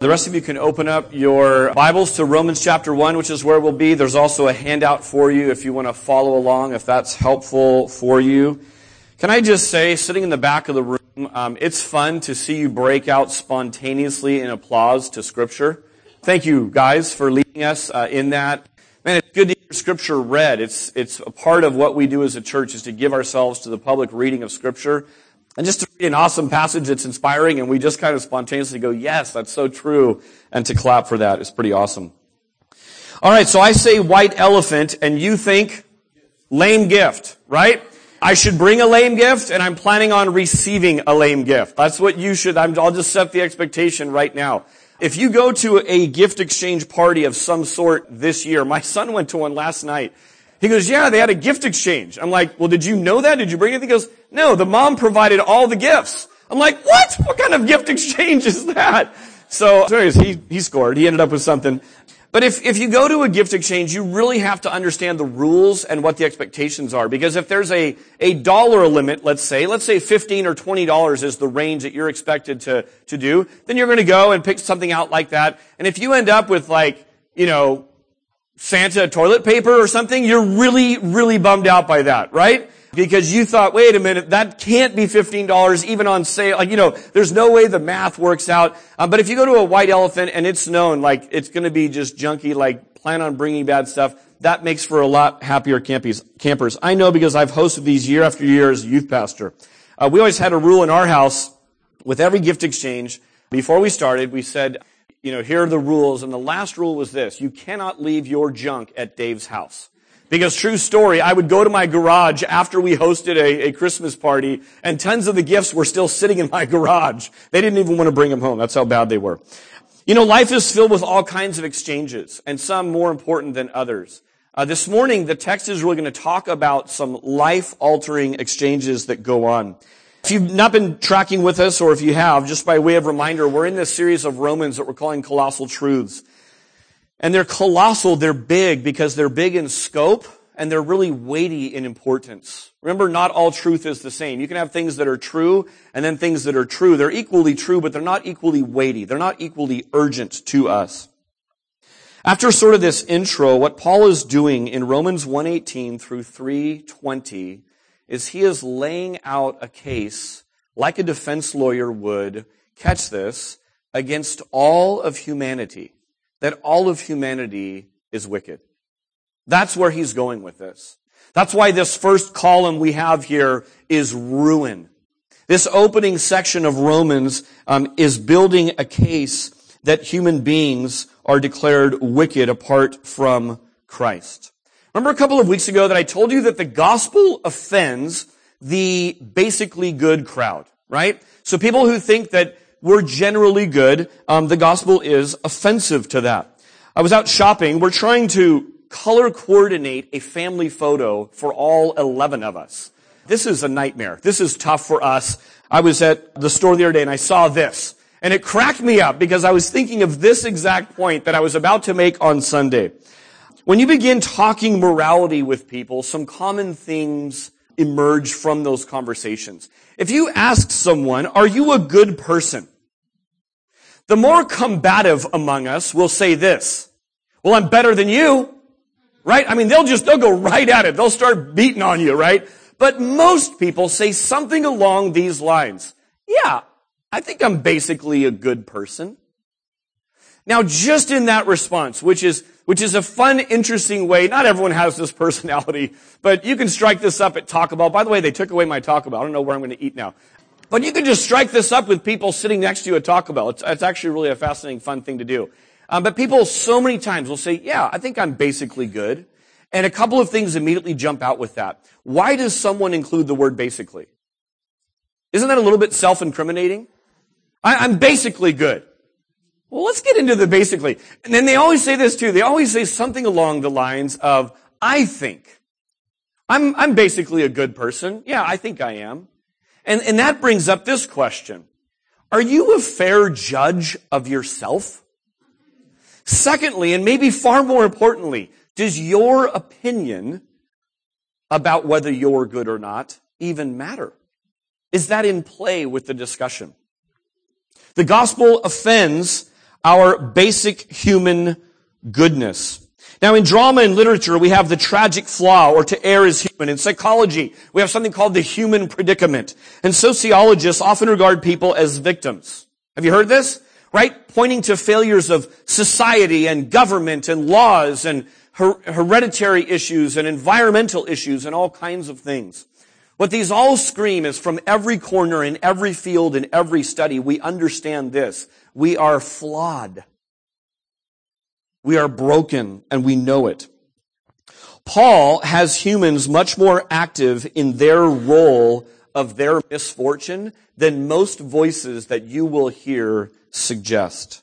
The rest of you can open up your Bibles to Romans chapter 1, which is where we'll be. There's also a handout for you if you want to follow along, if that's helpful for you. Can I just say, sitting in the back of the room, um, it's fun to see you break out spontaneously in applause to Scripture. Thank you, guys, for leading us uh, in that. Man, it's good to hear Scripture read. It's, it's a part of what we do as a church is to give ourselves to the public reading of Scripture. And just to read an awesome passage that's inspiring and we just kind of spontaneously go, yes, that's so true. And to clap for that is pretty awesome. All right, so I say white elephant and you think lame gift, right? I should bring a lame gift and I'm planning on receiving a lame gift. That's what you should, i will just set the expectation right now. If you go to a gift exchange party of some sort this year, my son went to one last night he goes, yeah, they had a gift exchange. I'm like, well, did you know that? Did you bring it? He goes, no, the mom provided all the gifts. I'm like, what? What kind of gift exchange is that? So, anyways, he, he scored. He ended up with something. But if, if you go to a gift exchange, you really have to understand the rules and what the expectations are. Because if there's a, a dollar limit, let's say, let's say 15 or $20 is the range that you're expected to, to do, then you're going to go and pick something out like that. And if you end up with like, you know, Santa toilet paper or something, you're really, really bummed out by that, right? Because you thought, wait a minute, that can't be $15 even on sale. Like, you know, there's no way the math works out. Um, but if you go to a white elephant and it's known, like, it's gonna be just junky, like, plan on bringing bad stuff, that makes for a lot happier campers. I know because I've hosted these year after year as a youth pastor. Uh, we always had a rule in our house with every gift exchange. Before we started, we said, you know, here are the rules. And the last rule was this. You cannot leave your junk at Dave's house. Because true story, I would go to my garage after we hosted a, a, Christmas party and tons of the gifts were still sitting in my garage. They didn't even want to bring them home. That's how bad they were. You know, life is filled with all kinds of exchanges and some more important than others. Uh, this morning, the text is really going to talk about some life altering exchanges that go on. If you've not been tracking with us, or if you have, just by way of reminder, we're in this series of Romans that we're calling Colossal Truths. And they're colossal, they're big because they're big in scope and they're really weighty in importance. Remember, not all truth is the same. You can have things that are true and then things that are true. They're equally true, but they're not equally weighty. They're not equally urgent to us. After sort of this intro, what Paul is doing in Romans 118 through 320 is he is laying out a case like a defense lawyer would, catch this, against all of humanity. That all of humanity is wicked. That's where he's going with this. That's why this first column we have here is ruin. This opening section of Romans um, is building a case that human beings are declared wicked apart from Christ. Remember a couple of weeks ago that I told you that the gospel offends the basically good crowd, right? So people who think that we're generally good, um, the gospel is offensive to that. I was out shopping. We're trying to color coordinate a family photo for all 11 of us. This is a nightmare. This is tough for us. I was at the store the other day and I saw this. And it cracked me up because I was thinking of this exact point that I was about to make on Sunday. When you begin talking morality with people, some common themes emerge from those conversations. If you ask someone, are you a good person? The more combative among us will say this. Well, I'm better than you. Right? I mean, they'll just, they'll go right at it. They'll start beating on you, right? But most people say something along these lines. Yeah, I think I'm basically a good person. Now, just in that response, which is, which is a fun, interesting way, not everyone has this personality, but you can strike this up at Taco Bell. By the way, they took away my Taco Bell. I don't know where I'm going to eat now. But you can just strike this up with people sitting next to you at Taco Bell. It's, it's actually really a fascinating, fun thing to do. Um, but people so many times will say, yeah, I think I'm basically good. And a couple of things immediately jump out with that. Why does someone include the word basically? Isn't that a little bit self-incriminating? I, I'm basically good. Well, let's get into the basically. And then they always say this too. They always say something along the lines of, I think. I'm, I'm basically a good person. Yeah, I think I am. And, and that brings up this question. Are you a fair judge of yourself? Secondly, and maybe far more importantly, does your opinion about whether you're good or not even matter? Is that in play with the discussion? The gospel offends our basic human goodness. Now in drama and literature, we have the tragic flaw, or to err is human. In psychology, we have something called the human predicament. And sociologists often regard people as victims. Have you heard this? Right? Pointing to failures of society and government and laws and her- hereditary issues and environmental issues and all kinds of things. What these all scream is from every corner in every field in every study, we understand this. We are flawed. We are broken and we know it. Paul has humans much more active in their role of their misfortune than most voices that you will hear suggest.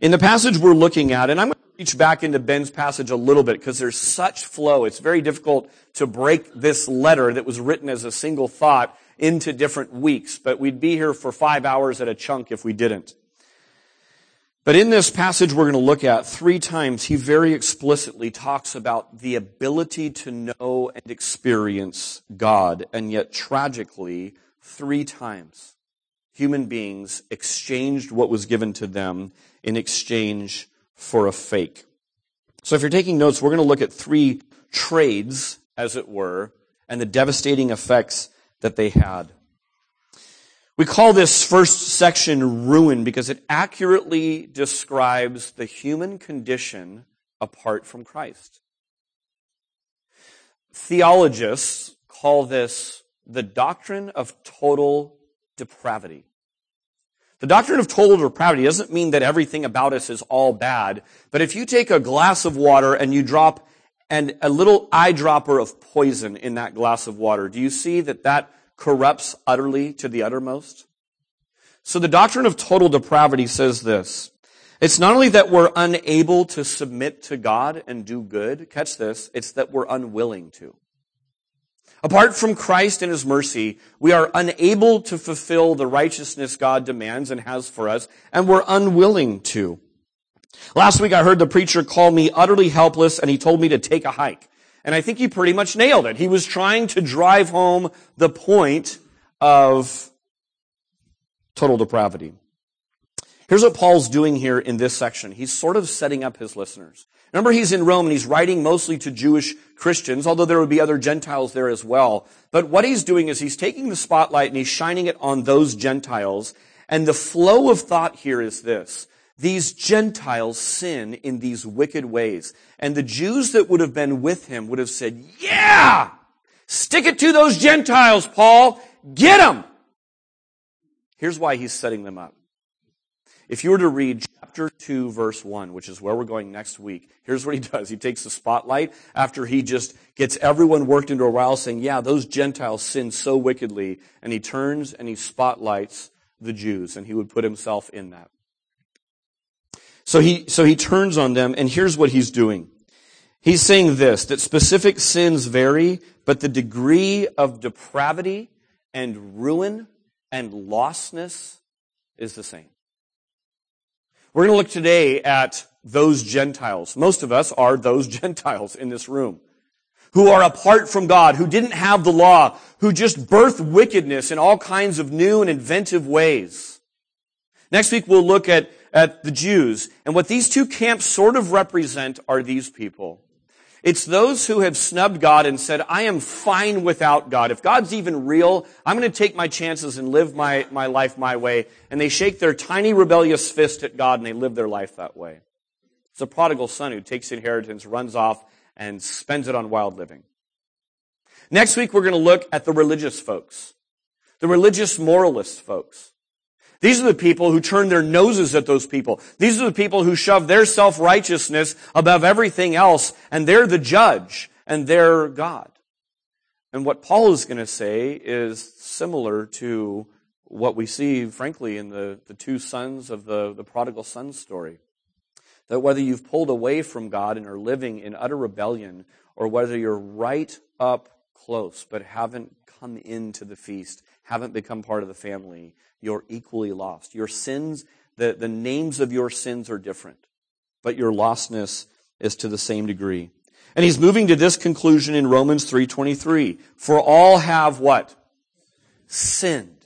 In the passage we're looking at, and I'm going to reach back into Ben's passage a little bit because there's such flow. It's very difficult to break this letter that was written as a single thought into different weeks, but we'd be here for five hours at a chunk if we didn't. But in this passage we're going to look at, three times he very explicitly talks about the ability to know and experience God. And yet tragically, three times, human beings exchanged what was given to them in exchange for a fake. So if you're taking notes, we're going to look at three trades, as it were, and the devastating effects that they had. We call this first section ruin because it accurately describes the human condition apart from Christ. Theologists call this the doctrine of total depravity. The doctrine of total depravity doesn't mean that everything about us is all bad, but if you take a glass of water and you drop and a little eyedropper of poison in that glass of water, do you see that that corrupts utterly to the uttermost. So the doctrine of total depravity says this. It's not only that we're unable to submit to God and do good, catch this, it's that we're unwilling to. Apart from Christ and His mercy, we are unable to fulfill the righteousness God demands and has for us, and we're unwilling to. Last week I heard the preacher call me utterly helpless and he told me to take a hike. And I think he pretty much nailed it. He was trying to drive home the point of total depravity. Here's what Paul's doing here in this section. He's sort of setting up his listeners. Remember, he's in Rome and he's writing mostly to Jewish Christians, although there would be other Gentiles there as well. But what he's doing is he's taking the spotlight and he's shining it on those Gentiles. And the flow of thought here is this. These Gentiles sin in these wicked ways. And the Jews that would have been with him would have said, yeah! Stick it to those Gentiles, Paul! Get them! Here's why he's setting them up. If you were to read chapter 2, verse 1, which is where we're going next week, here's what he does. He takes the spotlight after he just gets everyone worked into a rile saying, yeah, those Gentiles sin so wickedly, and he turns and he spotlights the Jews, and he would put himself in that. So he, so he turns on them, and here's what he's doing. He's saying this, that specific sins vary, but the degree of depravity and ruin and lostness is the same. We're going to look today at those Gentiles. Most of us are those Gentiles in this room who are apart from God, who didn't have the law, who just birthed wickedness in all kinds of new and inventive ways. Next week we'll look at at the Jews. And what these two camps sort of represent are these people. It's those who have snubbed God and said, I am fine without God. If God's even real, I'm going to take my chances and live my, my life my way. And they shake their tiny rebellious fist at God and they live their life that way. It's a prodigal son who takes inheritance, runs off, and spends it on wild living. Next week, we're going to look at the religious folks. The religious moralist folks. These are the people who turn their noses at those people. These are the people who shove their self-righteousness above everything else, and they're the judge, and they're God. And what Paul is going to say is similar to what we see, frankly, in the, the two sons of the, the prodigal son story. That whether you've pulled away from God and are living in utter rebellion, or whether you're right up close but haven't come into the feast, haven't become part of the family, you're equally lost. Your sins, the, the names of your sins are different, but your lostness is to the same degree. And he's moving to this conclusion in Romans 3.23. For all have what? Sinned.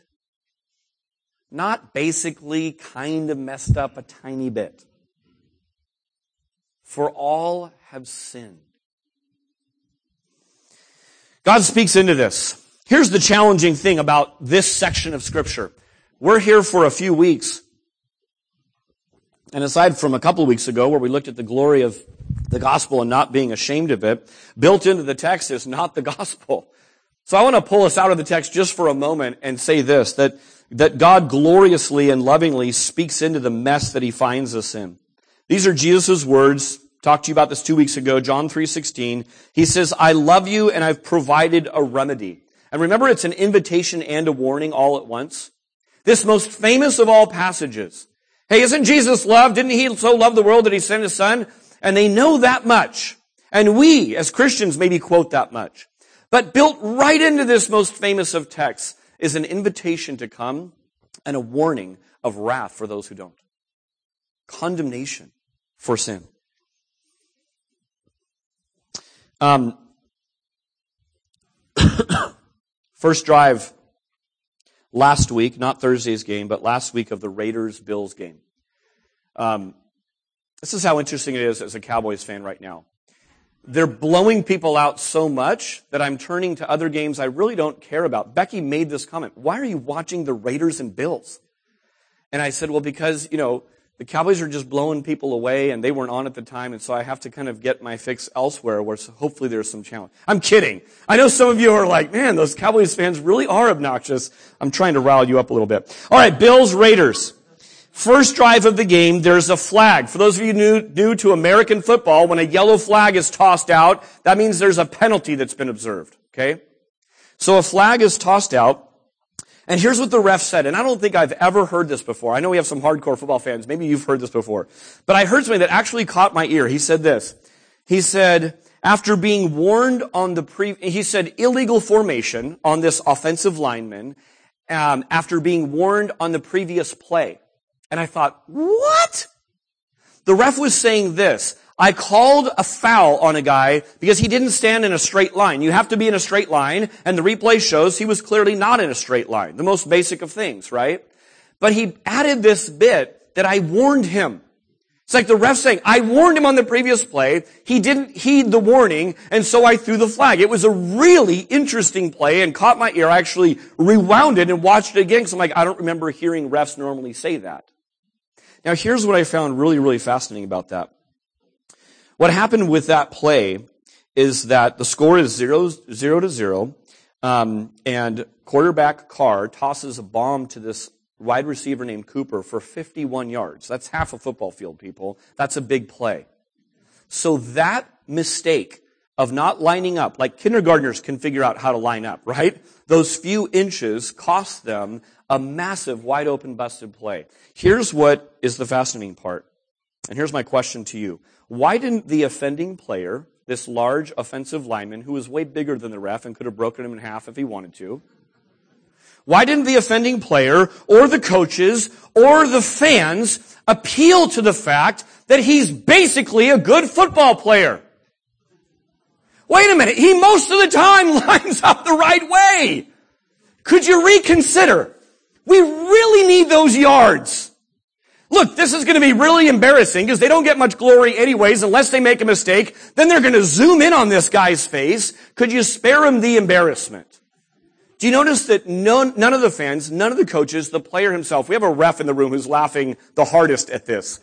Not basically kind of messed up a tiny bit. For all have sinned. God speaks into this. Here's the challenging thing about this section of scripture. We're here for a few weeks. And aside from a couple weeks ago where we looked at the glory of the gospel and not being ashamed of it, built into the text is not the gospel. So I want to pull us out of the text just for a moment and say this, that, that God gloriously and lovingly speaks into the mess that he finds us in. These are Jesus' words. Talked to you about this two weeks ago, John 3.16. He says, I love you and I've provided a remedy. And remember, it's an invitation and a warning all at once. This most famous of all passages. Hey, isn't Jesus love? Didn't he so love the world that he sent his son? And they know that much. And we, as Christians, maybe quote that much. But built right into this most famous of texts is an invitation to come and a warning of wrath for those who don't. Condemnation for sin. Um, first drive last week, not Thursday's game, but last week of the Raiders Bills game. Um, this is how interesting it is as a Cowboys fan right now they're blowing people out so much that I'm turning to other games I really don't care about. Becky made this comment. Why are you watching the Raiders and Bills? And I said, well, because, you know, the Cowboys are just blowing people away and they weren't on at the time. And so I have to kind of get my fix elsewhere where hopefully there's some challenge. I'm kidding. I know some of you are like, man, those Cowboys fans really are obnoxious. I'm trying to rile you up a little bit. All right. Bills, Raiders. First drive of the game, there's a flag. For those of you new, new to American football, when a yellow flag is tossed out, that means there's a penalty that's been observed. Okay? So a flag is tossed out, and here's what the ref said, and I don't think I've ever heard this before. I know we have some hardcore football fans. Maybe you've heard this before. But I heard something that actually caught my ear. He said this. He said, after being warned on the pre, he said illegal formation on this offensive lineman, um, after being warned on the previous play. And I thought, what? The ref was saying this. I called a foul on a guy because he didn't stand in a straight line. You have to be in a straight line, and the replay shows he was clearly not in a straight line. The most basic of things, right? But he added this bit that I warned him. It's like the ref saying, I warned him on the previous play. He didn't heed the warning, and so I threw the flag. It was a really interesting play and caught my ear. I actually rewound it and watched it again because I'm like, I don't remember hearing refs normally say that. Now here's what I found really, really fascinating about that. What happened with that play is that the score is zero, zero to zero, um, and quarterback Carr tosses a bomb to this wide receiver named Cooper for 51 yards. That's half a football field, people. That's a big play. So that mistake of not lining up, like kindergartners can figure out how to line up, right? Those few inches cost them a massive wide open busted play. Here's what is the fascinating part. And here's my question to you. Why didn't the offending player, this large offensive lineman who was way bigger than the ref and could have broken him in half if he wanted to, why didn't the offending player or the coaches or the fans appeal to the fact that he's basically a good football player? Wait a minute. He most of the time lines up the right way. Could you reconsider? We really need those yards. Look, this is going to be really embarrassing because they don't get much glory anyways unless they make a mistake. Then they're going to zoom in on this guy's face. Could you spare him the embarrassment? Do you notice that none, none of the fans, none of the coaches, the player himself, we have a ref in the room who's laughing the hardest at this.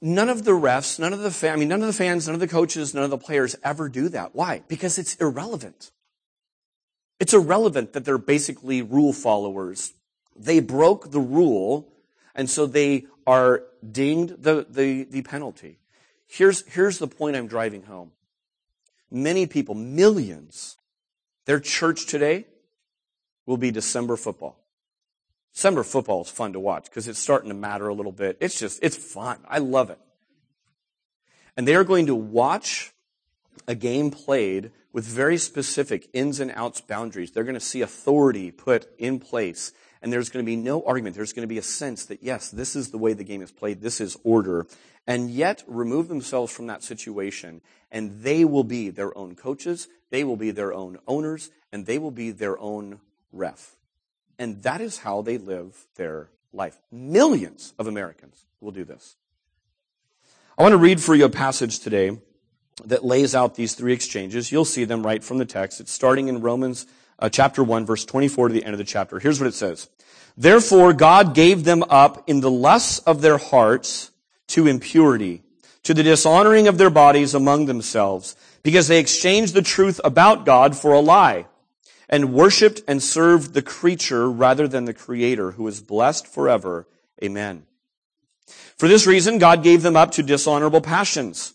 None of the refs, none of the fans, I mean, none of the fans, none of the coaches, none of the players ever do that. Why? Because it's irrelevant. It's irrelevant that they're basically rule followers. They broke the rule, and so they are dinged the, the, the penalty. Here's, here's the point I'm driving home. Many people, millions, their church today will be December football. December football is fun to watch because it's starting to matter a little bit. It's just, it's fun. I love it. And they are going to watch a game played with very specific ins and outs boundaries. They're going to see authority put in place. And there's going to be no argument. There's going to be a sense that, yes, this is the way the game is played. This is order. And yet remove themselves from that situation. And they will be their own coaches. They will be their own owners. And they will be their own ref. And that is how they live their life. Millions of Americans will do this. I want to read for you a passage today that lays out these three exchanges. You'll see them right from the text. It's starting in Romans uh, chapter 1, verse 24 to the end of the chapter. Here's what it says. Therefore, God gave them up in the lusts of their hearts to impurity, to the dishonoring of their bodies among themselves, because they exchanged the truth about God for a lie, and worshiped and served the creature rather than the Creator, who is blessed forever. Amen. For this reason, God gave them up to dishonorable passions.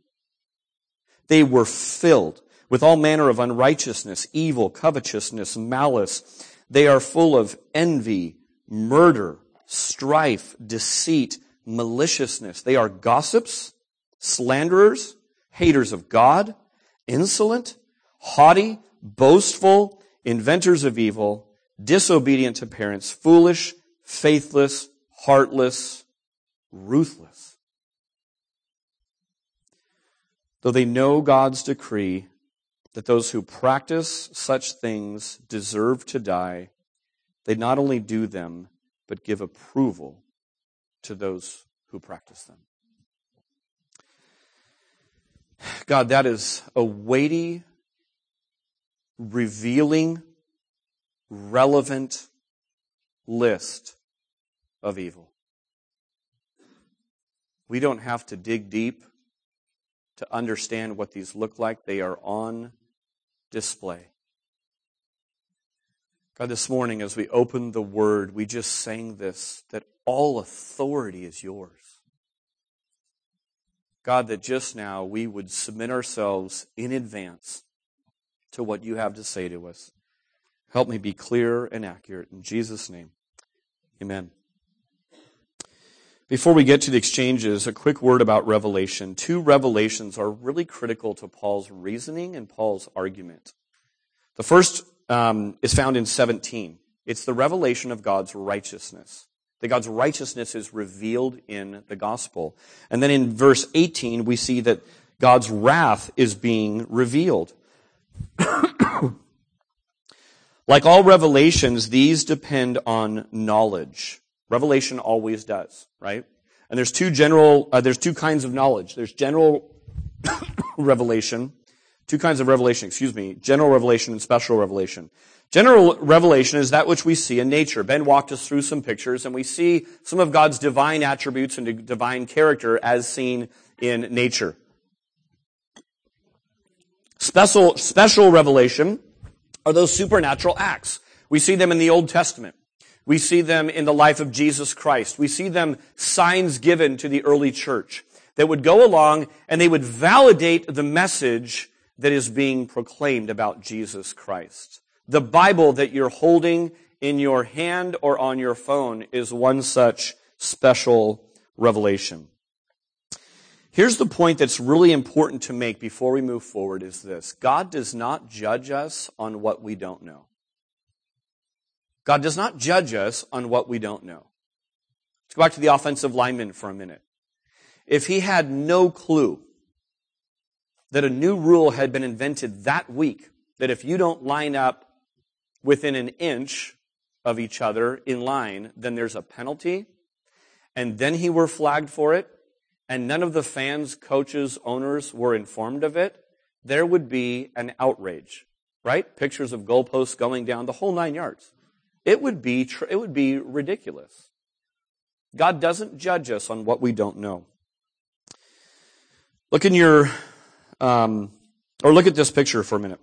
They were filled with all manner of unrighteousness, evil, covetousness, malice. They are full of envy, murder, strife, deceit, maliciousness. They are gossips, slanderers, haters of God, insolent, haughty, boastful, inventors of evil, disobedient to parents, foolish, faithless, heartless, ruthless. Though they know God's decree that those who practice such things deserve to die, they not only do them, but give approval to those who practice them. God, that is a weighty, revealing, relevant list of evil. We don't have to dig deep to understand what these look like. They are on display. God, this morning as we open the Word, we just sang this that all authority is yours. God, that just now we would submit ourselves in advance to what you have to say to us. Help me be clear and accurate. In Jesus' name, amen. Before we get to the exchanges, a quick word about revelation. Two revelations are really critical to Paul's reasoning and Paul's argument. The first um, is found in 17. It's the revelation of God's righteousness. That God's righteousness is revealed in the gospel. And then in verse 18, we see that God's wrath is being revealed. like all revelations, these depend on knowledge. Revelation always does, right? And there's two general, uh, there's two kinds of knowledge. There's general revelation, two kinds of revelation, excuse me, general revelation and special revelation. General revelation is that which we see in nature. Ben walked us through some pictures and we see some of God's divine attributes and divine character as seen in nature. Special, special revelation are those supernatural acts. We see them in the Old Testament. We see them in the life of Jesus Christ. We see them signs given to the early church that would go along and they would validate the message that is being proclaimed about Jesus Christ. The Bible that you're holding in your hand or on your phone is one such special revelation. Here's the point that's really important to make before we move forward is this. God does not judge us on what we don't know. God does not judge us on what we don't know. Let's go back to the offensive lineman for a minute. If he had no clue that a new rule had been invented that week, that if you don't line up within an inch of each other in line, then there's a penalty, and then he were flagged for it, and none of the fans, coaches, owners were informed of it, there would be an outrage, right? Pictures of goalposts going down, the whole nine yards. It would be, it would be ridiculous. God doesn't judge us on what we don't know. Look in your, um, or look at this picture for a minute.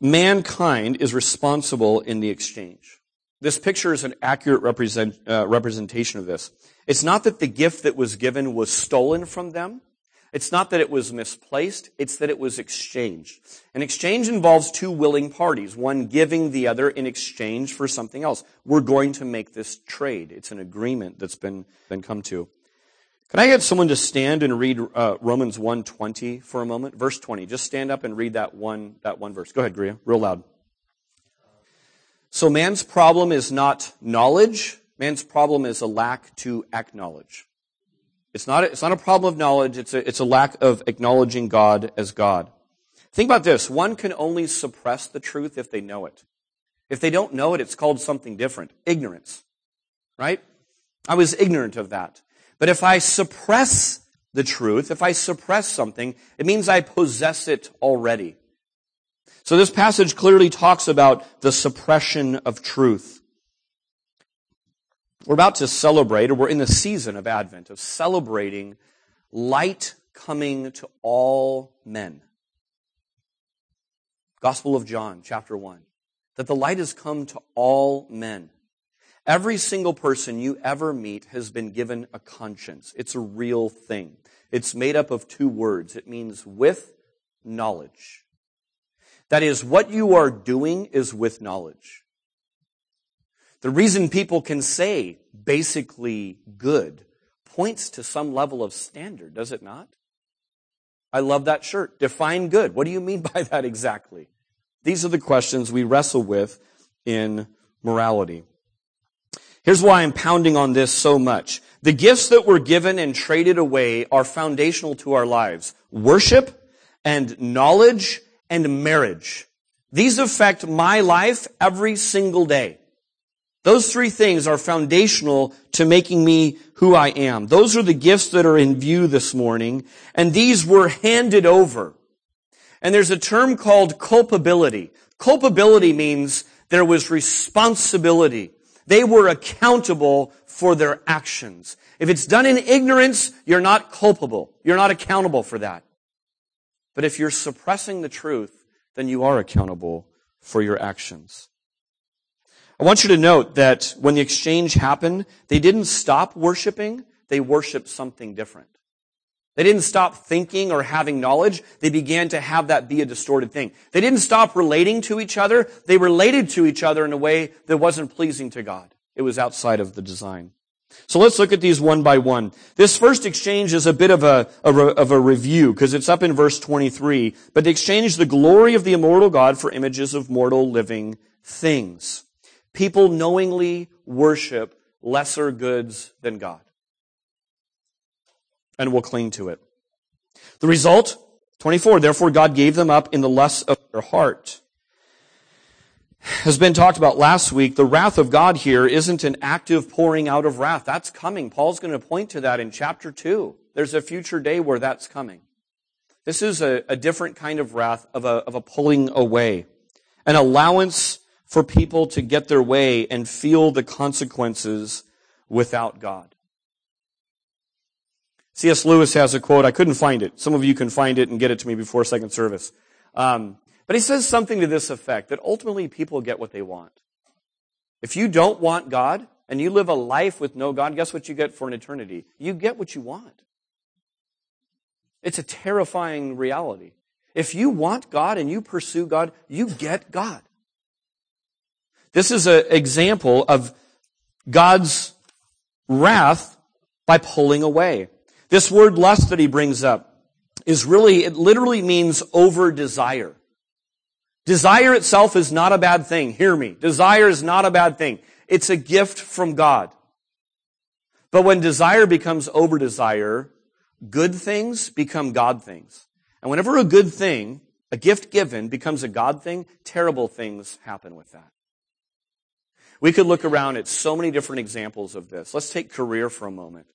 Mankind is responsible in the exchange. This picture is an accurate represent, uh, representation of this. It's not that the gift that was given was stolen from them. It's not that it was misplaced, it's that it was exchanged. An exchange involves two willing parties, one giving the other in exchange for something else. We're going to make this trade. It's an agreement that's been, been come to. Can I get someone to stand and read uh, Romans 1.20 for a moment? Verse 20. Just stand up and read that one, that one verse. Go ahead, Gria, real loud. So man's problem is not knowledge. Man's problem is a lack to acknowledge. It's not, a, it's not a problem of knowledge, it's a, it's a lack of acknowledging God as God. Think about this. One can only suppress the truth if they know it. If they don't know it, it's called something different. Ignorance. Right? I was ignorant of that. But if I suppress the truth, if I suppress something, it means I possess it already. So this passage clearly talks about the suppression of truth. We're about to celebrate, or we're in the season of Advent, of celebrating light coming to all men. Gospel of John, chapter 1. That the light has come to all men. Every single person you ever meet has been given a conscience. It's a real thing. It's made up of two words. It means with knowledge. That is, what you are doing is with knowledge. The reason people can say basically good points to some level of standard, does it not? I love that shirt. Define good. What do you mean by that exactly? These are the questions we wrestle with in morality. Here's why I'm pounding on this so much. The gifts that were given and traded away are foundational to our lives. Worship and knowledge and marriage. These affect my life every single day. Those three things are foundational to making me who I am. Those are the gifts that are in view this morning, and these were handed over. And there's a term called culpability. Culpability means there was responsibility. They were accountable for their actions. If it's done in ignorance, you're not culpable. You're not accountable for that. But if you're suppressing the truth, then you are accountable for your actions. I want you to note that when the exchange happened, they didn't stop worshiping, they worshiped something different. They didn't stop thinking or having knowledge. They began to have that be a distorted thing. They didn't stop relating to each other. They related to each other in a way that wasn't pleasing to God. It was outside of the design. So let's look at these one by one. This first exchange is a bit of a, of a review because it's up in verse 23. But they exchanged the glory of the immortal God for images of mortal living things. People knowingly worship lesser goods than God. And will cling to it. The result, 24, therefore God gave them up in the lust of their heart. Has been talked about last week. The wrath of God here isn't an active pouring out of wrath. That's coming. Paul's going to point to that in chapter 2. There's a future day where that's coming. This is a, a different kind of wrath, of a, of a pulling away. An allowance for people to get their way and feel the consequences without God. C.S. Lewis has a quote. I couldn't find it. Some of you can find it and get it to me before second service. Um, but he says something to this effect that ultimately people get what they want. If you don't want God and you live a life with no God, guess what you get for an eternity? You get what you want. It's a terrifying reality. If you want God and you pursue God, you get God. This is an example of God's wrath by pulling away. This word lust that he brings up is really, it literally means over desire. Desire itself is not a bad thing. Hear me. Desire is not a bad thing. It's a gift from God. But when desire becomes over desire, good things become God things. And whenever a good thing, a gift given, becomes a God thing, terrible things happen with that. We could look around at so many different examples of this. Let's take career for a moment.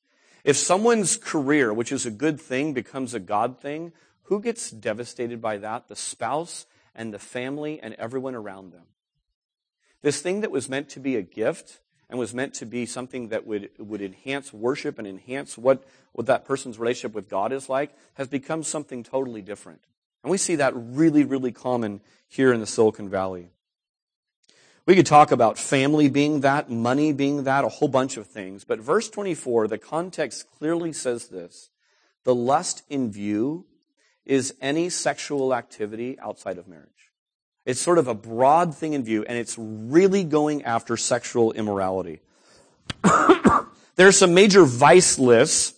If someone's career, which is a good thing, becomes a God thing, who gets devastated by that? The spouse and the family and everyone around them. This thing that was meant to be a gift and was meant to be something that would, would enhance worship and enhance what, what that person's relationship with God is like has become something totally different. And we see that really, really common here in the Silicon Valley. We could talk about family being that, money being that, a whole bunch of things. But verse 24, the context clearly says this. The lust in view is any sexual activity outside of marriage. It's sort of a broad thing in view, and it's really going after sexual immorality. there are some major vice lists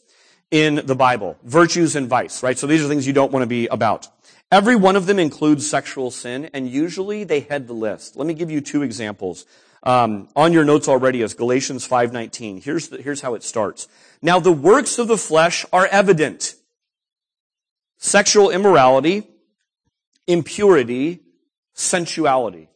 in the Bible. Virtues and vice, right? So these are things you don't want to be about. Every one of them includes sexual sin, and usually they head the list. Let me give you two examples. Um, on your notes already is Galatians 5.19. Here's, the, here's how it starts. Now the works of the flesh are evident. Sexual immorality, impurity, sensuality.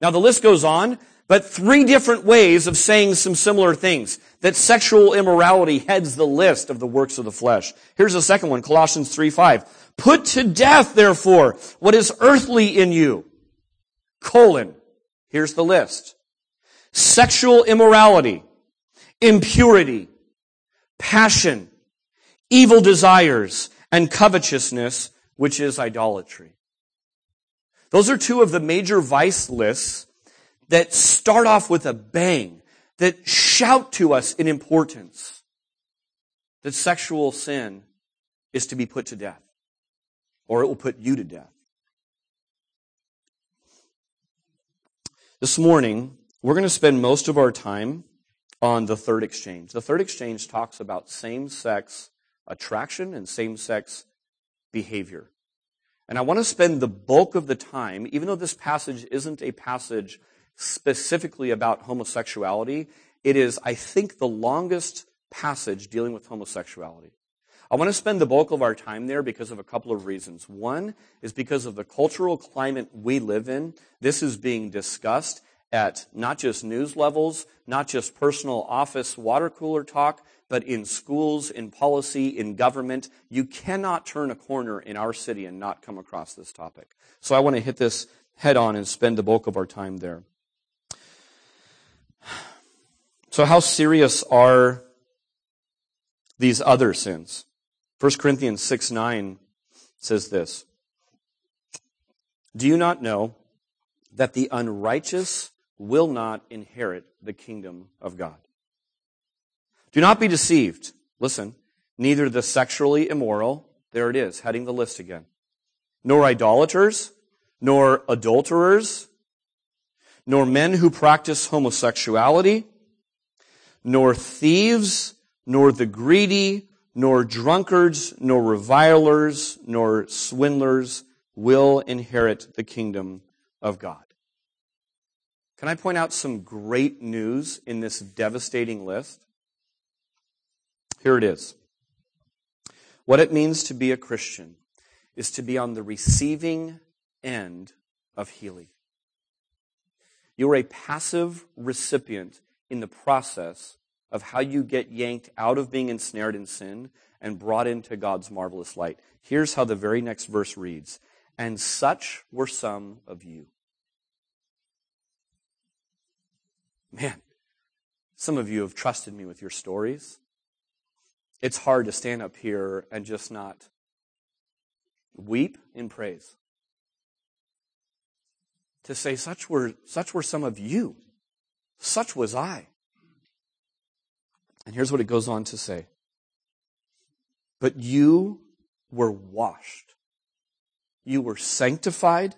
Now the list goes on, but three different ways of saying some similar things. That sexual immorality heads the list of the works of the flesh. Here's the second one, Colossians 3, 5. Put to death, therefore, what is earthly in you. Colon. Here's the list. Sexual immorality, impurity, passion, evil desires, and covetousness, which is idolatry. Those are two of the major vice lists that start off with a bang, that shout to us in importance that sexual sin is to be put to death, or it will put you to death. This morning, we're going to spend most of our time on the third exchange. The third exchange talks about same sex attraction and same sex behavior. And I want to spend the bulk of the time, even though this passage isn't a passage specifically about homosexuality, it is, I think, the longest passage dealing with homosexuality. I want to spend the bulk of our time there because of a couple of reasons. One is because of the cultural climate we live in. This is being discussed at not just news levels, not just personal office water cooler talk, but in schools, in policy, in government. You cannot turn a corner in our city and not come across this topic. So I want to hit this head on and spend the bulk of our time there. So how serious are these other sins? 1 Corinthians 6 9 says this. Do you not know that the unrighteous will not inherit the kingdom of God? Do not be deceived. Listen, neither the sexually immoral, there it is, heading the list again, nor idolaters, nor adulterers, nor men who practice homosexuality, nor thieves, nor the greedy, nor drunkards, nor revilers, nor swindlers will inherit the kingdom of God. Can I point out some great news in this devastating list? Here it is. What it means to be a Christian is to be on the receiving end of healing. You're a passive recipient in the process of how you get yanked out of being ensnared in sin and brought into God's marvelous light. Here's how the very next verse reads And such were some of you. Man, some of you have trusted me with your stories it's hard to stand up here and just not weep in praise. To say, such were, such were some of you. Such was I. And here's what it goes on to say. But you were washed. You were sanctified.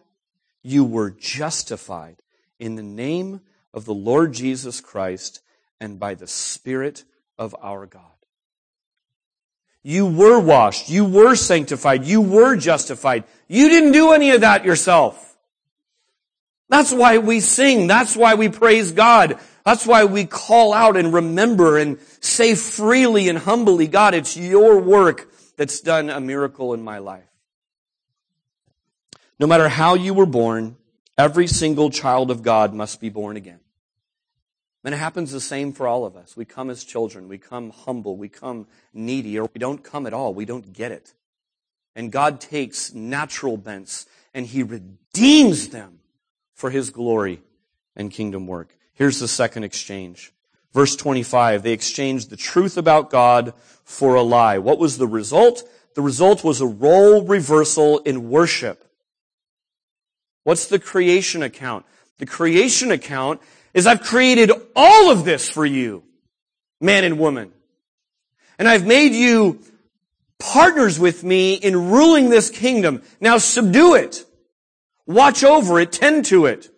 You were justified in the name of the Lord Jesus Christ and by the Spirit of our God. You were washed. You were sanctified. You were justified. You didn't do any of that yourself. That's why we sing. That's why we praise God. That's why we call out and remember and say freely and humbly, God, it's your work that's done a miracle in my life. No matter how you were born, every single child of God must be born again. And it happens the same for all of us. We come as children. We come humble. We come needy, or we don't come at all. We don't get it. And God takes natural bents and He redeems them for His glory and kingdom work. Here's the second exchange. Verse 25, they exchanged the truth about God for a lie. What was the result? The result was a role reversal in worship. What's the creation account? The creation account is I've created all of this for you, man and woman. And I've made you partners with me in ruling this kingdom. Now subdue it. Watch over it. Tend to it.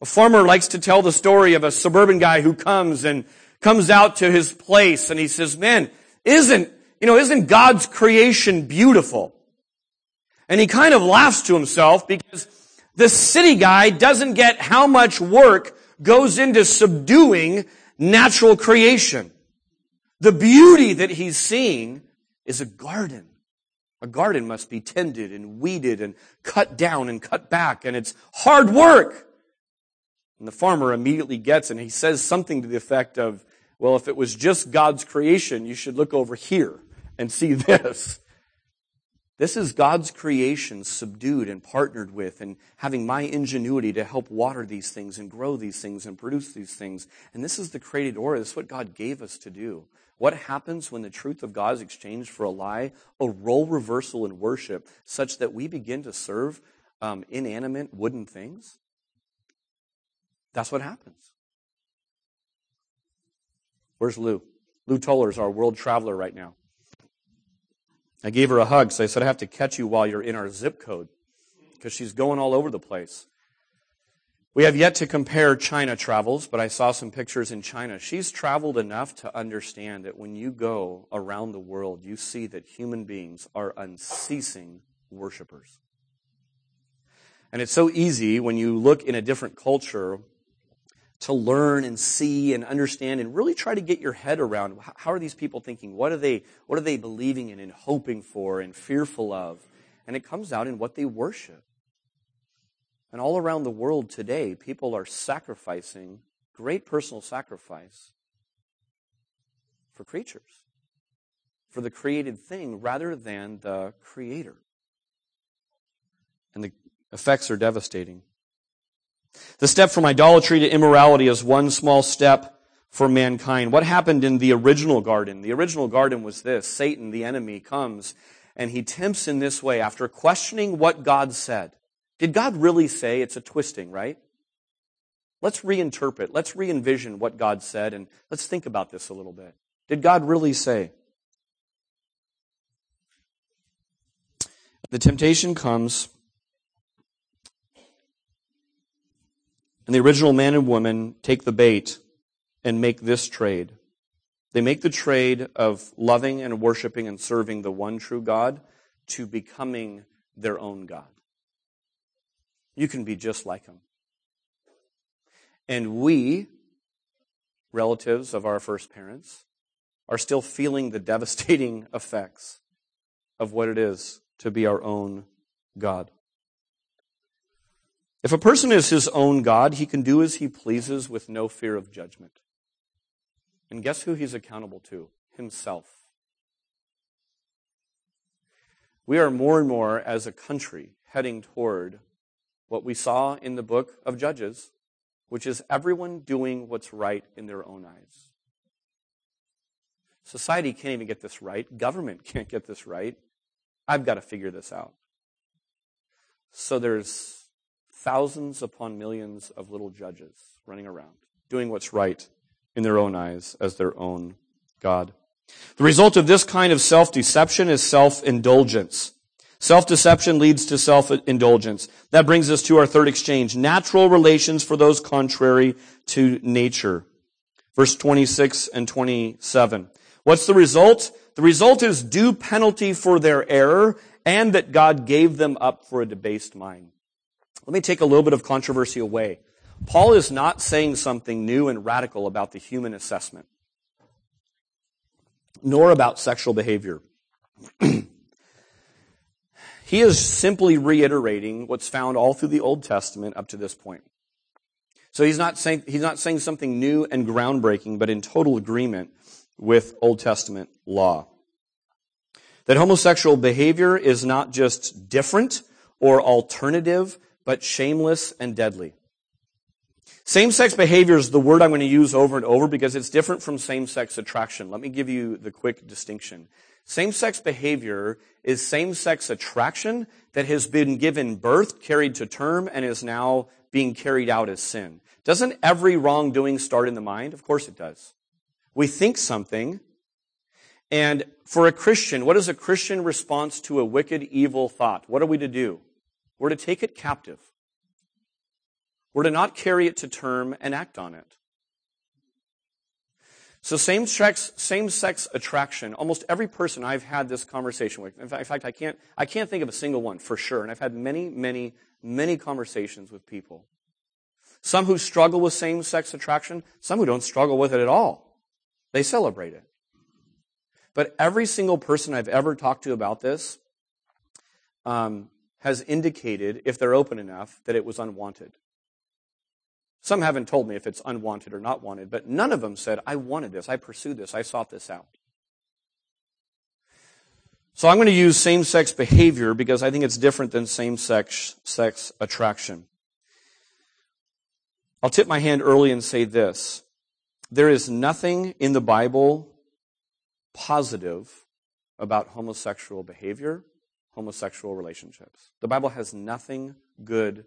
A farmer likes to tell the story of a suburban guy who comes and comes out to his place and he says, man, isn't, you know, isn't God's creation beautiful? And he kind of laughs to himself because the city guy doesn't get how much work goes into subduing natural creation. The beauty that he's seeing is a garden. A garden must be tended and weeded and cut down and cut back, and it's hard work. And the farmer immediately gets, and he says something to the effect of, well, if it was just God's creation, you should look over here and see this. This is God's creation subdued and partnered with and having my ingenuity to help water these things and grow these things and produce these things. And this is the created order. This is what God gave us to do. What happens when the truth of God is exchanged for a lie? A role reversal in worship such that we begin to serve um, inanimate wooden things? That's what happens. Where's Lou? Lou Toller's our world traveler right now. I gave her a hug, so I said, I have to catch you while you're in our zip code because she's going all over the place. We have yet to compare China travels, but I saw some pictures in China. She's traveled enough to understand that when you go around the world, you see that human beings are unceasing worshipers. And it's so easy when you look in a different culture to learn and see and understand and really try to get your head around how are these people thinking? What are they, what are they believing in and hoping for and fearful of? And it comes out in what they worship. And all around the world today, people are sacrificing great personal sacrifice for creatures, for the created thing rather than the creator. And the effects are devastating. The step from idolatry to immorality is one small step for mankind. What happened in the original garden? The original garden was this. Satan, the enemy, comes and he tempts in this way after questioning what God said. Did God really say? It's a twisting, right? Let's reinterpret. Let's re-envision what God said and let's think about this a little bit. Did God really say? The temptation comes And the original man and woman take the bait and make this trade. They make the trade of loving and worshiping and serving the one true God to becoming their own God. You can be just like him. And we, relatives of our first parents, are still feeling the devastating effects of what it is to be our own God. If a person is his own God, he can do as he pleases with no fear of judgment. And guess who he's accountable to? Himself. We are more and more, as a country, heading toward what we saw in the book of Judges, which is everyone doing what's right in their own eyes. Society can't even get this right. Government can't get this right. I've got to figure this out. So there's thousands upon millions of little judges running around, doing what's right in their own eyes as their own God. The result of this kind of self-deception is self-indulgence. Self-deception leads to self-indulgence. That brings us to our third exchange. Natural relations for those contrary to nature. Verse 26 and 27. What's the result? The result is due penalty for their error and that God gave them up for a debased mind. Let me take a little bit of controversy away. Paul is not saying something new and radical about the human assessment, nor about sexual behavior. he is simply reiterating what's found all through the Old Testament up to this point. So he's not saying, he's not saying something new and groundbreaking, but in total agreement with Old Testament law. That homosexual behavior is not just different or alternative but shameless and deadly. Same-sex behavior is the word I'm going to use over and over because it's different from same-sex attraction. Let me give you the quick distinction. Same-sex behavior is same-sex attraction that has been given birth, carried to term, and is now being carried out as sin. Doesn't every wrongdoing start in the mind? Of course it does. We think something, And for a Christian, what is a Christian response to a wicked, evil thought? What are we to do? We're to take it captive. We're to not carry it to term and act on it. So same sex, same sex attraction. Almost every person I've had this conversation with. In fact, I can't, I can't think of a single one for sure. And I've had many, many, many conversations with people. Some who struggle with same sex attraction, some who don't struggle with it at all. They celebrate it. But every single person I've ever talked to about this um, has indicated, if they're open enough, that it was unwanted. Some haven't told me if it's unwanted or not wanted, but none of them said, I wanted this, I pursued this, I sought this out. So I'm going to use same sex behavior because I think it's different than same sex, sex attraction. I'll tip my hand early and say this. There is nothing in the Bible positive about homosexual behavior, homosexual relationships. The Bible has nothing good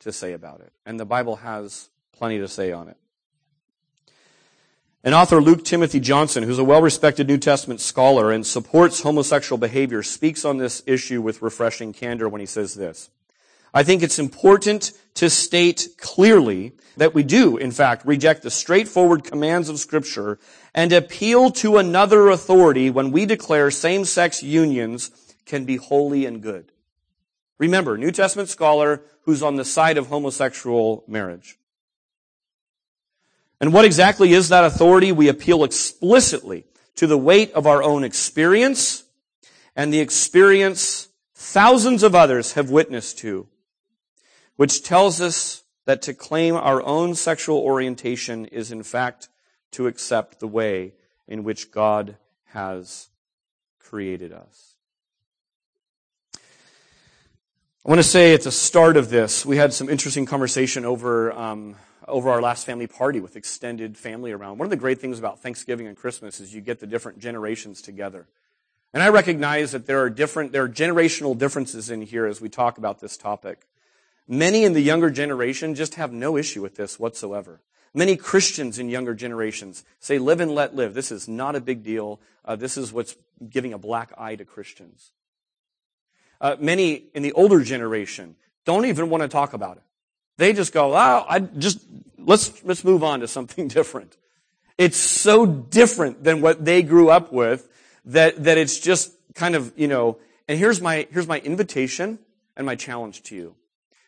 to say about it. And the Bible has plenty to say on it. An author, Luke Timothy Johnson, who's a well-respected New Testament scholar and supports homosexual behavior, speaks on this issue with refreshing candor when he says this. I think it's important to state clearly that we do, in fact, reject the straightforward commands of Scripture and appeal to another authority when we declare same-sex unions can be holy and good. Remember, New Testament scholar who's on the side of homosexual marriage. And what exactly is that authority? We appeal explicitly to the weight of our own experience and the experience thousands of others have witnessed to, which tells us that to claim our own sexual orientation is in fact to accept the way in which God has created us. I want to say at the start of this, we had some interesting conversation over um, over our last family party with extended family around. One of the great things about Thanksgiving and Christmas is you get the different generations together. And I recognize that there are different, there are generational differences in here as we talk about this topic. Many in the younger generation just have no issue with this whatsoever. Many Christians in younger generations say, live and let live. This is not a big deal. Uh, this is what's giving a black eye to Christians. Uh, many in the older generation don't even want to talk about it. They just go, oh, I just, let's, let's move on to something different. It's so different than what they grew up with that, that it's just kind of, you know, and here's my, here's my invitation and my challenge to you.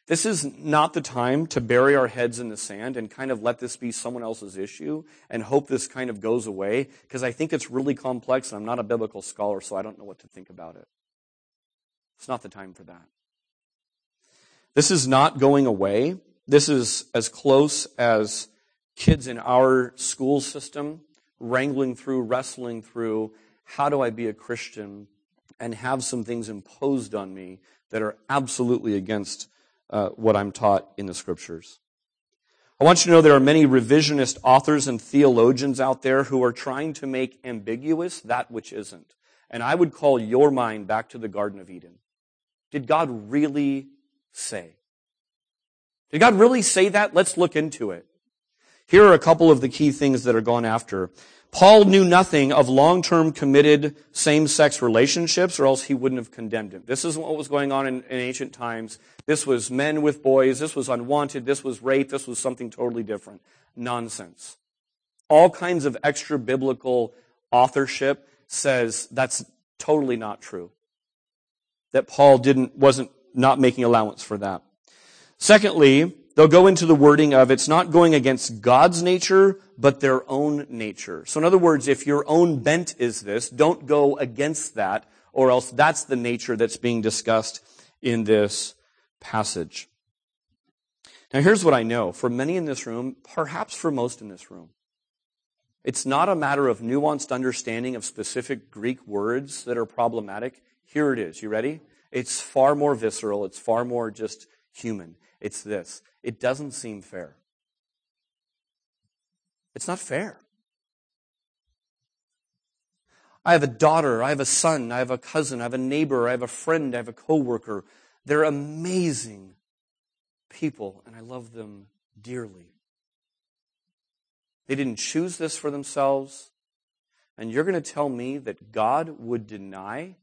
This is not the time to bury our heads in the sand and kind of let this be someone else's issue and hope this kind of goes away because I think it's really complex and I'm not a biblical scholar, so I don't know what to think about it. It's not the time for that. This is not going away. This is as close as kids in our school system wrangling through, wrestling through, how do I be a Christian and have some things imposed on me that are absolutely against uh, what I'm taught in the scriptures. I want you to know there are many revisionist authors and theologians out there who are trying to make ambiguous that which isn't. And I would call your mind back to the Garden of Eden. Did God really say? Did God really say that? Let's look into it. Here are a couple of the key things that are gone after. Paul knew nothing of long-term committed same-sex relationships or else he wouldn't have condemned him. This is what was going on in, in, ancient times. This was men with boys. This was unwanted. This was rape. This was something totally different. Nonsense. All kinds of extra biblical authorship says that's totally not true that Paul didn't, wasn't not making allowance for that. Secondly, they'll go into the wording of it's not going against God's nature, but their own nature. So in other words, if your own bent is this, don't go against that, or else that's the nature that's being discussed in this passage. Now here's what I know. For many in this room, perhaps for most in this room, it's not a matter of nuanced understanding of specific Greek words that are problematic. Here it is. You ready? It's far more visceral. It's far more just human. It's this. It doesn't seem fair. It's not fair. I have a daughter, I have a son, I have a cousin, I have a neighbor, I have a friend, I have a coworker. They're amazing people, and I love them dearly. They didn't choose this for themselves. And you're going to tell me that God would deny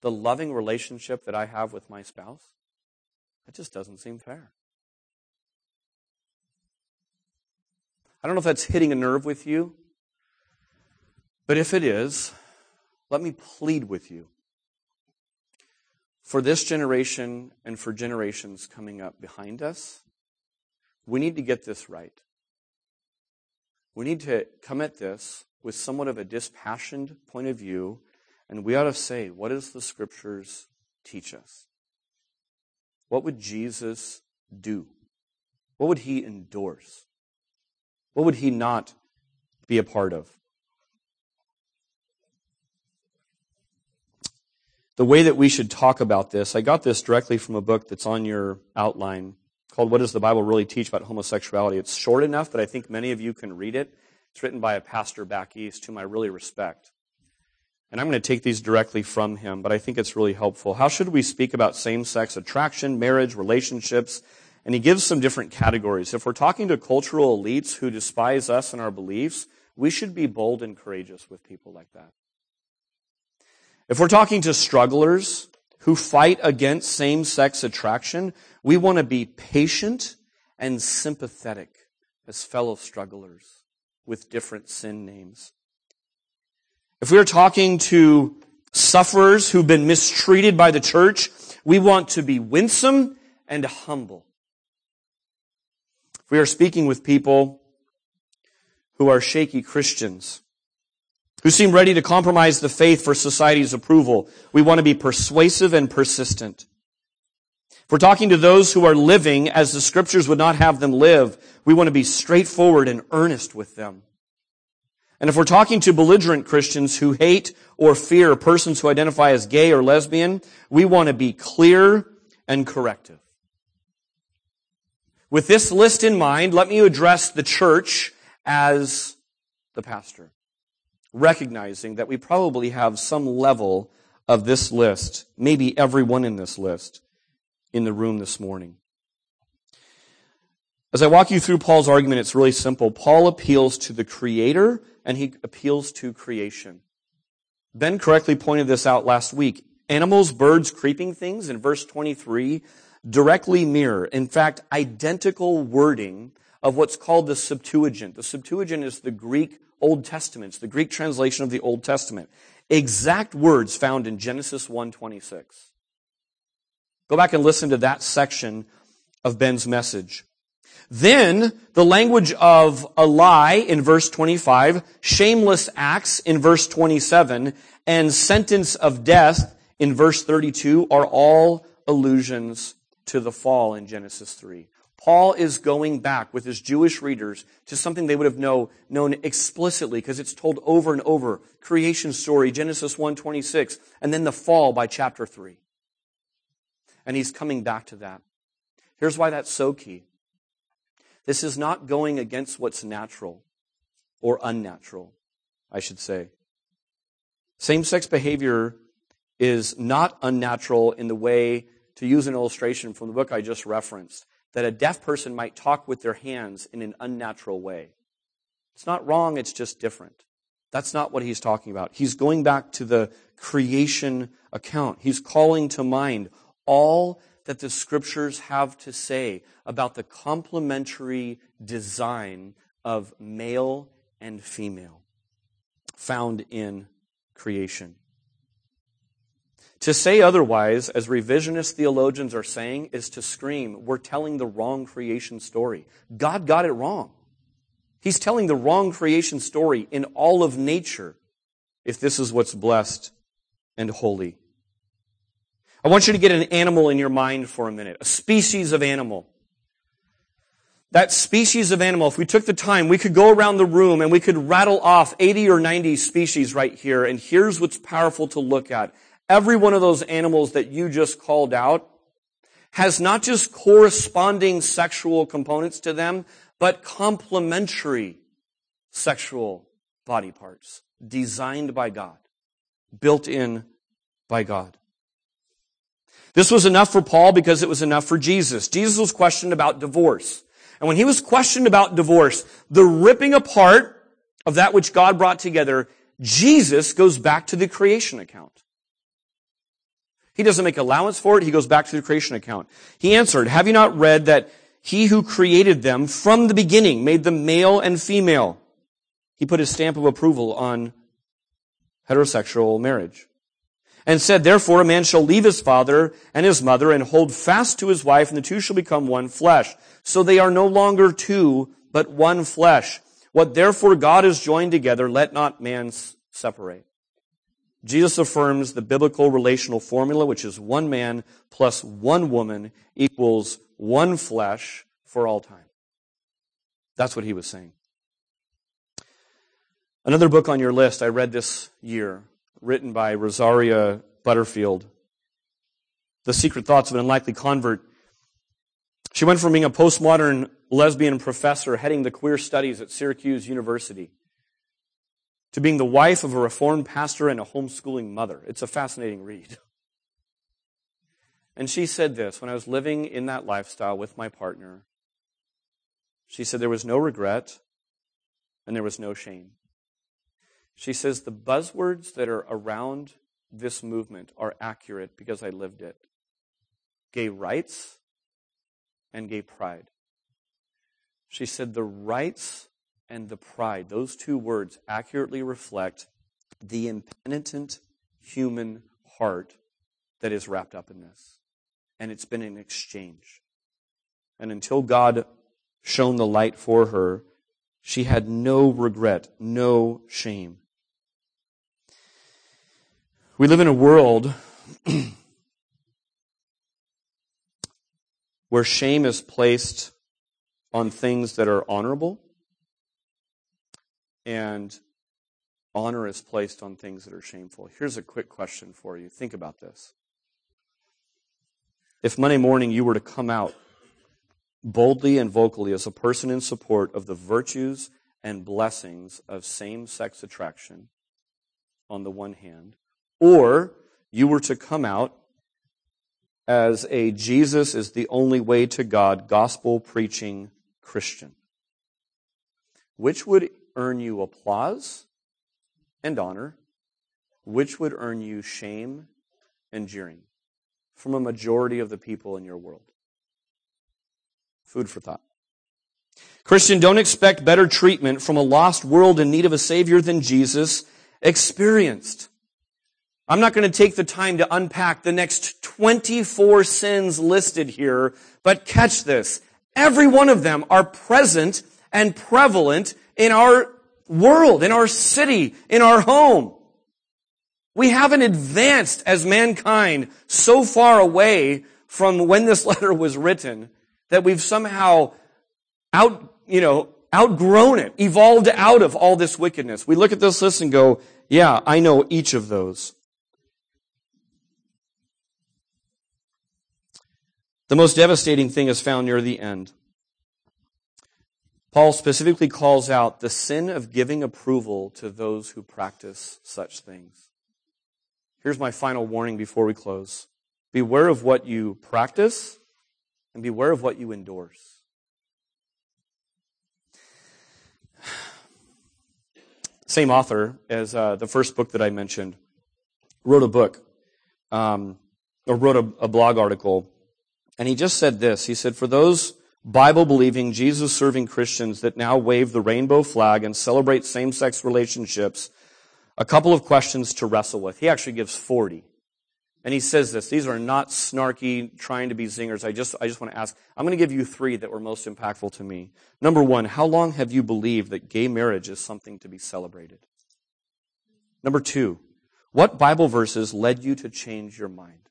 the loving relationship that I have with my spouse? That just doesn't seem fair. I don't know if that's hitting a nerve with you, but if it is, let me plead with you. For this generation and for generations coming up behind us, we need to get this right. We need to come at this with somewhat of a dispassionate point of view, and we ought to say, what does the scriptures teach us? What would Jesus do? What would he endorse? What would he not be a part of? The way that we should talk about this, I got this directly from a book that's on your outline called What Does the Bible Really Teach About Homosexuality? It's short enough that I think many of you can read it. It's written by a pastor back east whom I really respect. And I'm going to take these directly from him, but I think it's really helpful. How should we speak about same-sex attraction, marriage, relationships? And he gives some different categories. If we're talking to cultural elites who despise us and our beliefs, we should be bold and courageous with people like that. If we're talking to strugglers who fight against same-sex attraction, we want to be patient and sympathetic as fellow strugglers with different sin names. If we are talking to sufferers who've been mistreated by the church, we want to be winsome and humble. If we are speaking with people who are shaky Christians, who seem ready to compromise the faith for society's approval, we want to be persuasive and persistent. If we're talking to those who are living as the scriptures would not have them live, we want to be straightforward and earnest with them. And if we're talking to belligerent Christians who hate or fear persons who identify as gay or lesbian, we want to be clear and corrective. With this list in mind, let me address the church as the pastor, recognizing that we probably have some level of this list, maybe everyone in this list, in the room this morning. As I walk you through Paul's argument, it's really simple. Paul appeals to the Creator and he appeals to creation. Ben correctly pointed this out last week. Animals, birds, creeping things in verse 23 directly mirror, in fact, identical wording of what's called the Septuagint. The Septuagint is the Greek Old Testament. It's the Greek translation of the Old Testament. Exact words found in Genesis 1:26. Go back and listen to that section of Ben's message. Then the language of a lie in verse 25, shameless acts in verse 27, and sentence of death in verse 32 are all allusions to the fall in Genesis 3. Paul is going back with his Jewish readers to something they would have know, known explicitly because it's told over and over. Creation story, Genesis 1.26, and then the fall by chapter 3. And he's coming back to that. Here's why that's so key. This is not going against what's natural or unnatural, I should say. Same sex behavior is not unnatural in the way, to use an illustration from the book I just referenced, that a deaf person might talk with their hands in an unnatural way. It's not wrong, it's just different. That's not what he's talking about. He's going back to the creation account. He's calling to mind all that the scriptures have to say about the complementary design of male and female found in creation. To say otherwise, as revisionist theologians are saying, is to scream, we're telling the wrong creation story. God got it wrong. He's telling the wrong creation story in all of nature if this is what's blessed and holy. I want you to get an animal in your mind for a minute, a species of animal. That species of animal, if we took the time, we could go around the room and we could rattle off 80 or 90 species right here. And here's what's powerful to look at. Every one of those animals that you just called out has not just corresponding sexual components to them, but complementary sexual body parts designed by God, built in by God. This was enough for Paul because it was enough for Jesus. Jesus was questioned about divorce. And when he was questioned about divorce, the ripping apart of that which God brought together, Jesus goes back to the creation account. He doesn't make allowance for it. He goes back to the creation account. He answered, have you not read that he who created them from the beginning made them male and female? He put his stamp of approval on heterosexual marriage and said, therefore a man shall leave his father and his mother and hold fast to his wife and the two shall become one flesh. So they are no longer two, but one flesh. What therefore God has joined together, let not man separate. Jesus affirms the biblical relational formula, which is one man plus one woman equals one flesh for all time. That's what he was saying. Another book on your list I read this year, written by Rosaria Butterfield, The Secret Thoughts of an Unlikely Convert. She went from being a postmodern lesbian professor heading the queer studies at Syracuse University to being the wife of a reformed pastor and a homeschooling mother. It's a fascinating read. And she said this when I was living in that lifestyle with my partner. She said there was no regret and there was no shame. She says the buzzwords that are around this movement are accurate because I lived it gay rights and gay pride. She said the rights and the pride, those two words accurately reflect the impenitent human heart that is wrapped up in this. And it's been an exchange. And until God shone the light for her, she had no regret, no shame. We live in a world where shame is placed on things that are honorable, and honor is placed on things that are shameful. Here's a quick question for you. Think about this. If Monday morning you were to come out boldly and vocally as a person in support of the virtues and blessings of same sex attraction on the one hand, or you were to come out as a Jesus is the only way to God gospel preaching Christian. Which would earn you applause and honor? Which would earn you shame and jeering from a majority of the people in your world? Food for thought. Christian, don't expect better treatment from a lost world in need of a Savior than Jesus experienced. I'm not going to take the time to unpack the next 24 sins listed here, but catch this. Every one of them are present and prevalent in our world, in our city, in our home. We haven't advanced as mankind so far away from when this letter was written that we've somehow out, you know, outgrown it, evolved out of all this wickedness. We look at this list and go, yeah, I know each of those. The most devastating thing is found near the end. Paul specifically calls out the sin of giving approval to those who practice such things. Here's my final warning before we close. Beware of what you practice and beware of what you endorse. Same author as uh, the first book that I mentioned wrote a book, um, or wrote a, a blog article and he just said this. He said, for those Bible believing, Jesus serving Christians that now wave the rainbow flag and celebrate same sex relationships, a couple of questions to wrestle with. He actually gives 40. And he says this, these are not snarky, trying to be zingers. I just, I just want to ask, I'm going to give you three that were most impactful to me. Number one, how long have you believed that gay marriage is something to be celebrated? Number two, what Bible verses led you to change your mind?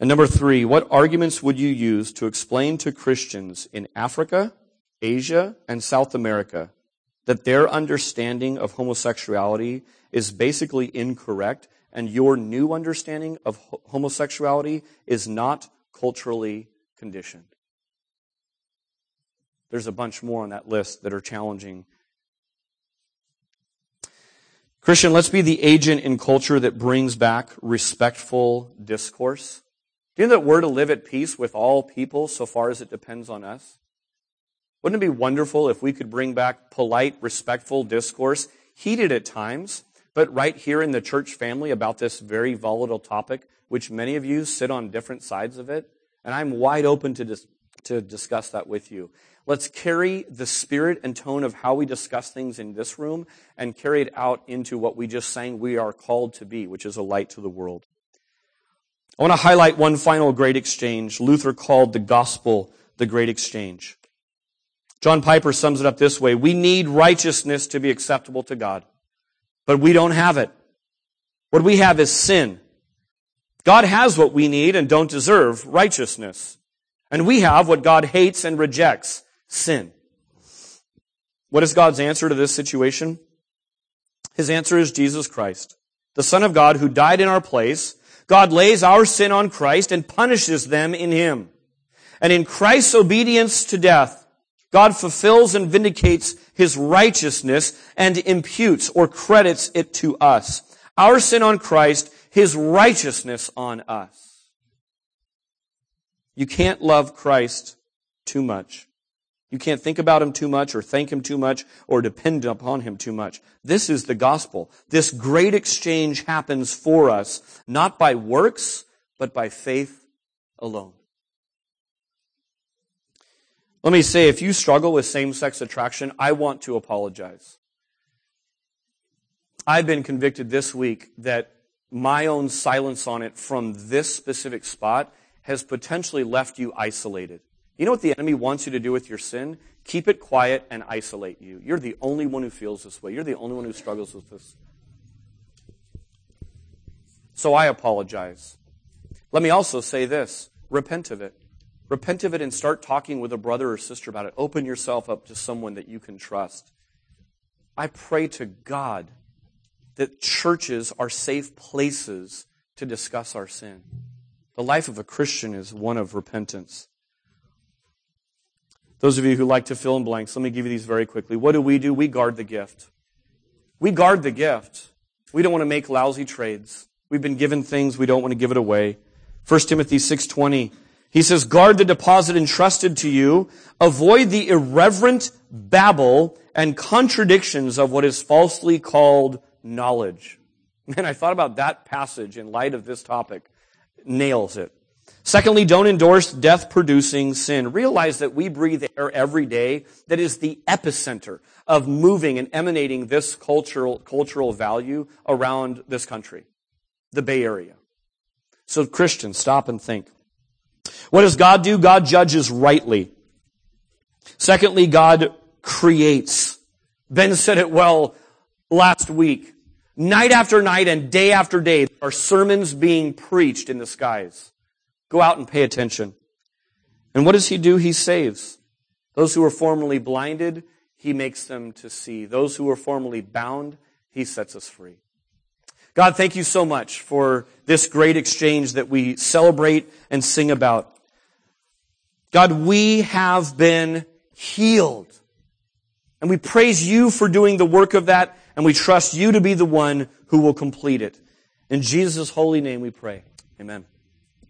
And number three, what arguments would you use to explain to Christians in Africa, Asia, and South America that their understanding of homosexuality is basically incorrect and your new understanding of homosexuality is not culturally conditioned? There's a bunch more on that list that are challenging. Christian, let's be the agent in culture that brings back respectful discourse. You know that we're to live at peace with all people so far as it depends on us? Wouldn't it be wonderful if we could bring back polite, respectful discourse, heated at times, but right here in the church family about this very volatile topic, which many of you sit on different sides of it? And I'm wide open to, dis- to discuss that with you. Let's carry the spirit and tone of how we discuss things in this room and carry it out into what we just sang we are called to be, which is a light to the world. I want to highlight one final great exchange. Luther called the gospel the great exchange. John Piper sums it up this way. We need righteousness to be acceptable to God, but we don't have it. What we have is sin. God has what we need and don't deserve, righteousness. And we have what God hates and rejects, sin. What is God's answer to this situation? His answer is Jesus Christ, the Son of God who died in our place. God lays our sin on Christ and punishes them in Him. And in Christ's obedience to death, God fulfills and vindicates His righteousness and imputes or credits it to us. Our sin on Christ, His righteousness on us. You can't love Christ too much. You can't think about him too much or thank him too much or depend upon him too much. This is the gospel. This great exchange happens for us, not by works, but by faith alone. Let me say, if you struggle with same-sex attraction, I want to apologize. I've been convicted this week that my own silence on it from this specific spot has potentially left you isolated. You know what the enemy wants you to do with your sin? Keep it quiet and isolate you. You're the only one who feels this way. You're the only one who struggles with this. So I apologize. Let me also say this repent of it. Repent of it and start talking with a brother or sister about it. Open yourself up to someone that you can trust. I pray to God that churches are safe places to discuss our sin. The life of a Christian is one of repentance. Those of you who like to fill in blanks, let me give you these very quickly. What do we do? We guard the gift. We guard the gift. We don't want to make lousy trades. We've been given things, we don't want to give it away. 1 Timothy 6:20. He says, "Guard the deposit entrusted to you, avoid the irreverent babble and contradictions of what is falsely called knowledge." Man, I thought about that passage in light of this topic nails it. Secondly, don't endorse death producing sin. Realize that we breathe air every day that is the epicenter of moving and emanating this cultural, cultural value around this country, the Bay Area. So Christians, stop and think. What does God do? God judges rightly. Secondly, God creates. Ben said it well last week. Night after night and day after day, there are sermons being preached in the skies. Go out and pay attention. And what does he do? He saves. Those who were formerly blinded, he makes them to see. Those who were formerly bound, he sets us free. God, thank you so much for this great exchange that we celebrate and sing about. God, we have been healed. And we praise you for doing the work of that and we trust you to be the one who will complete it. In Jesus' holy name we pray. Amen.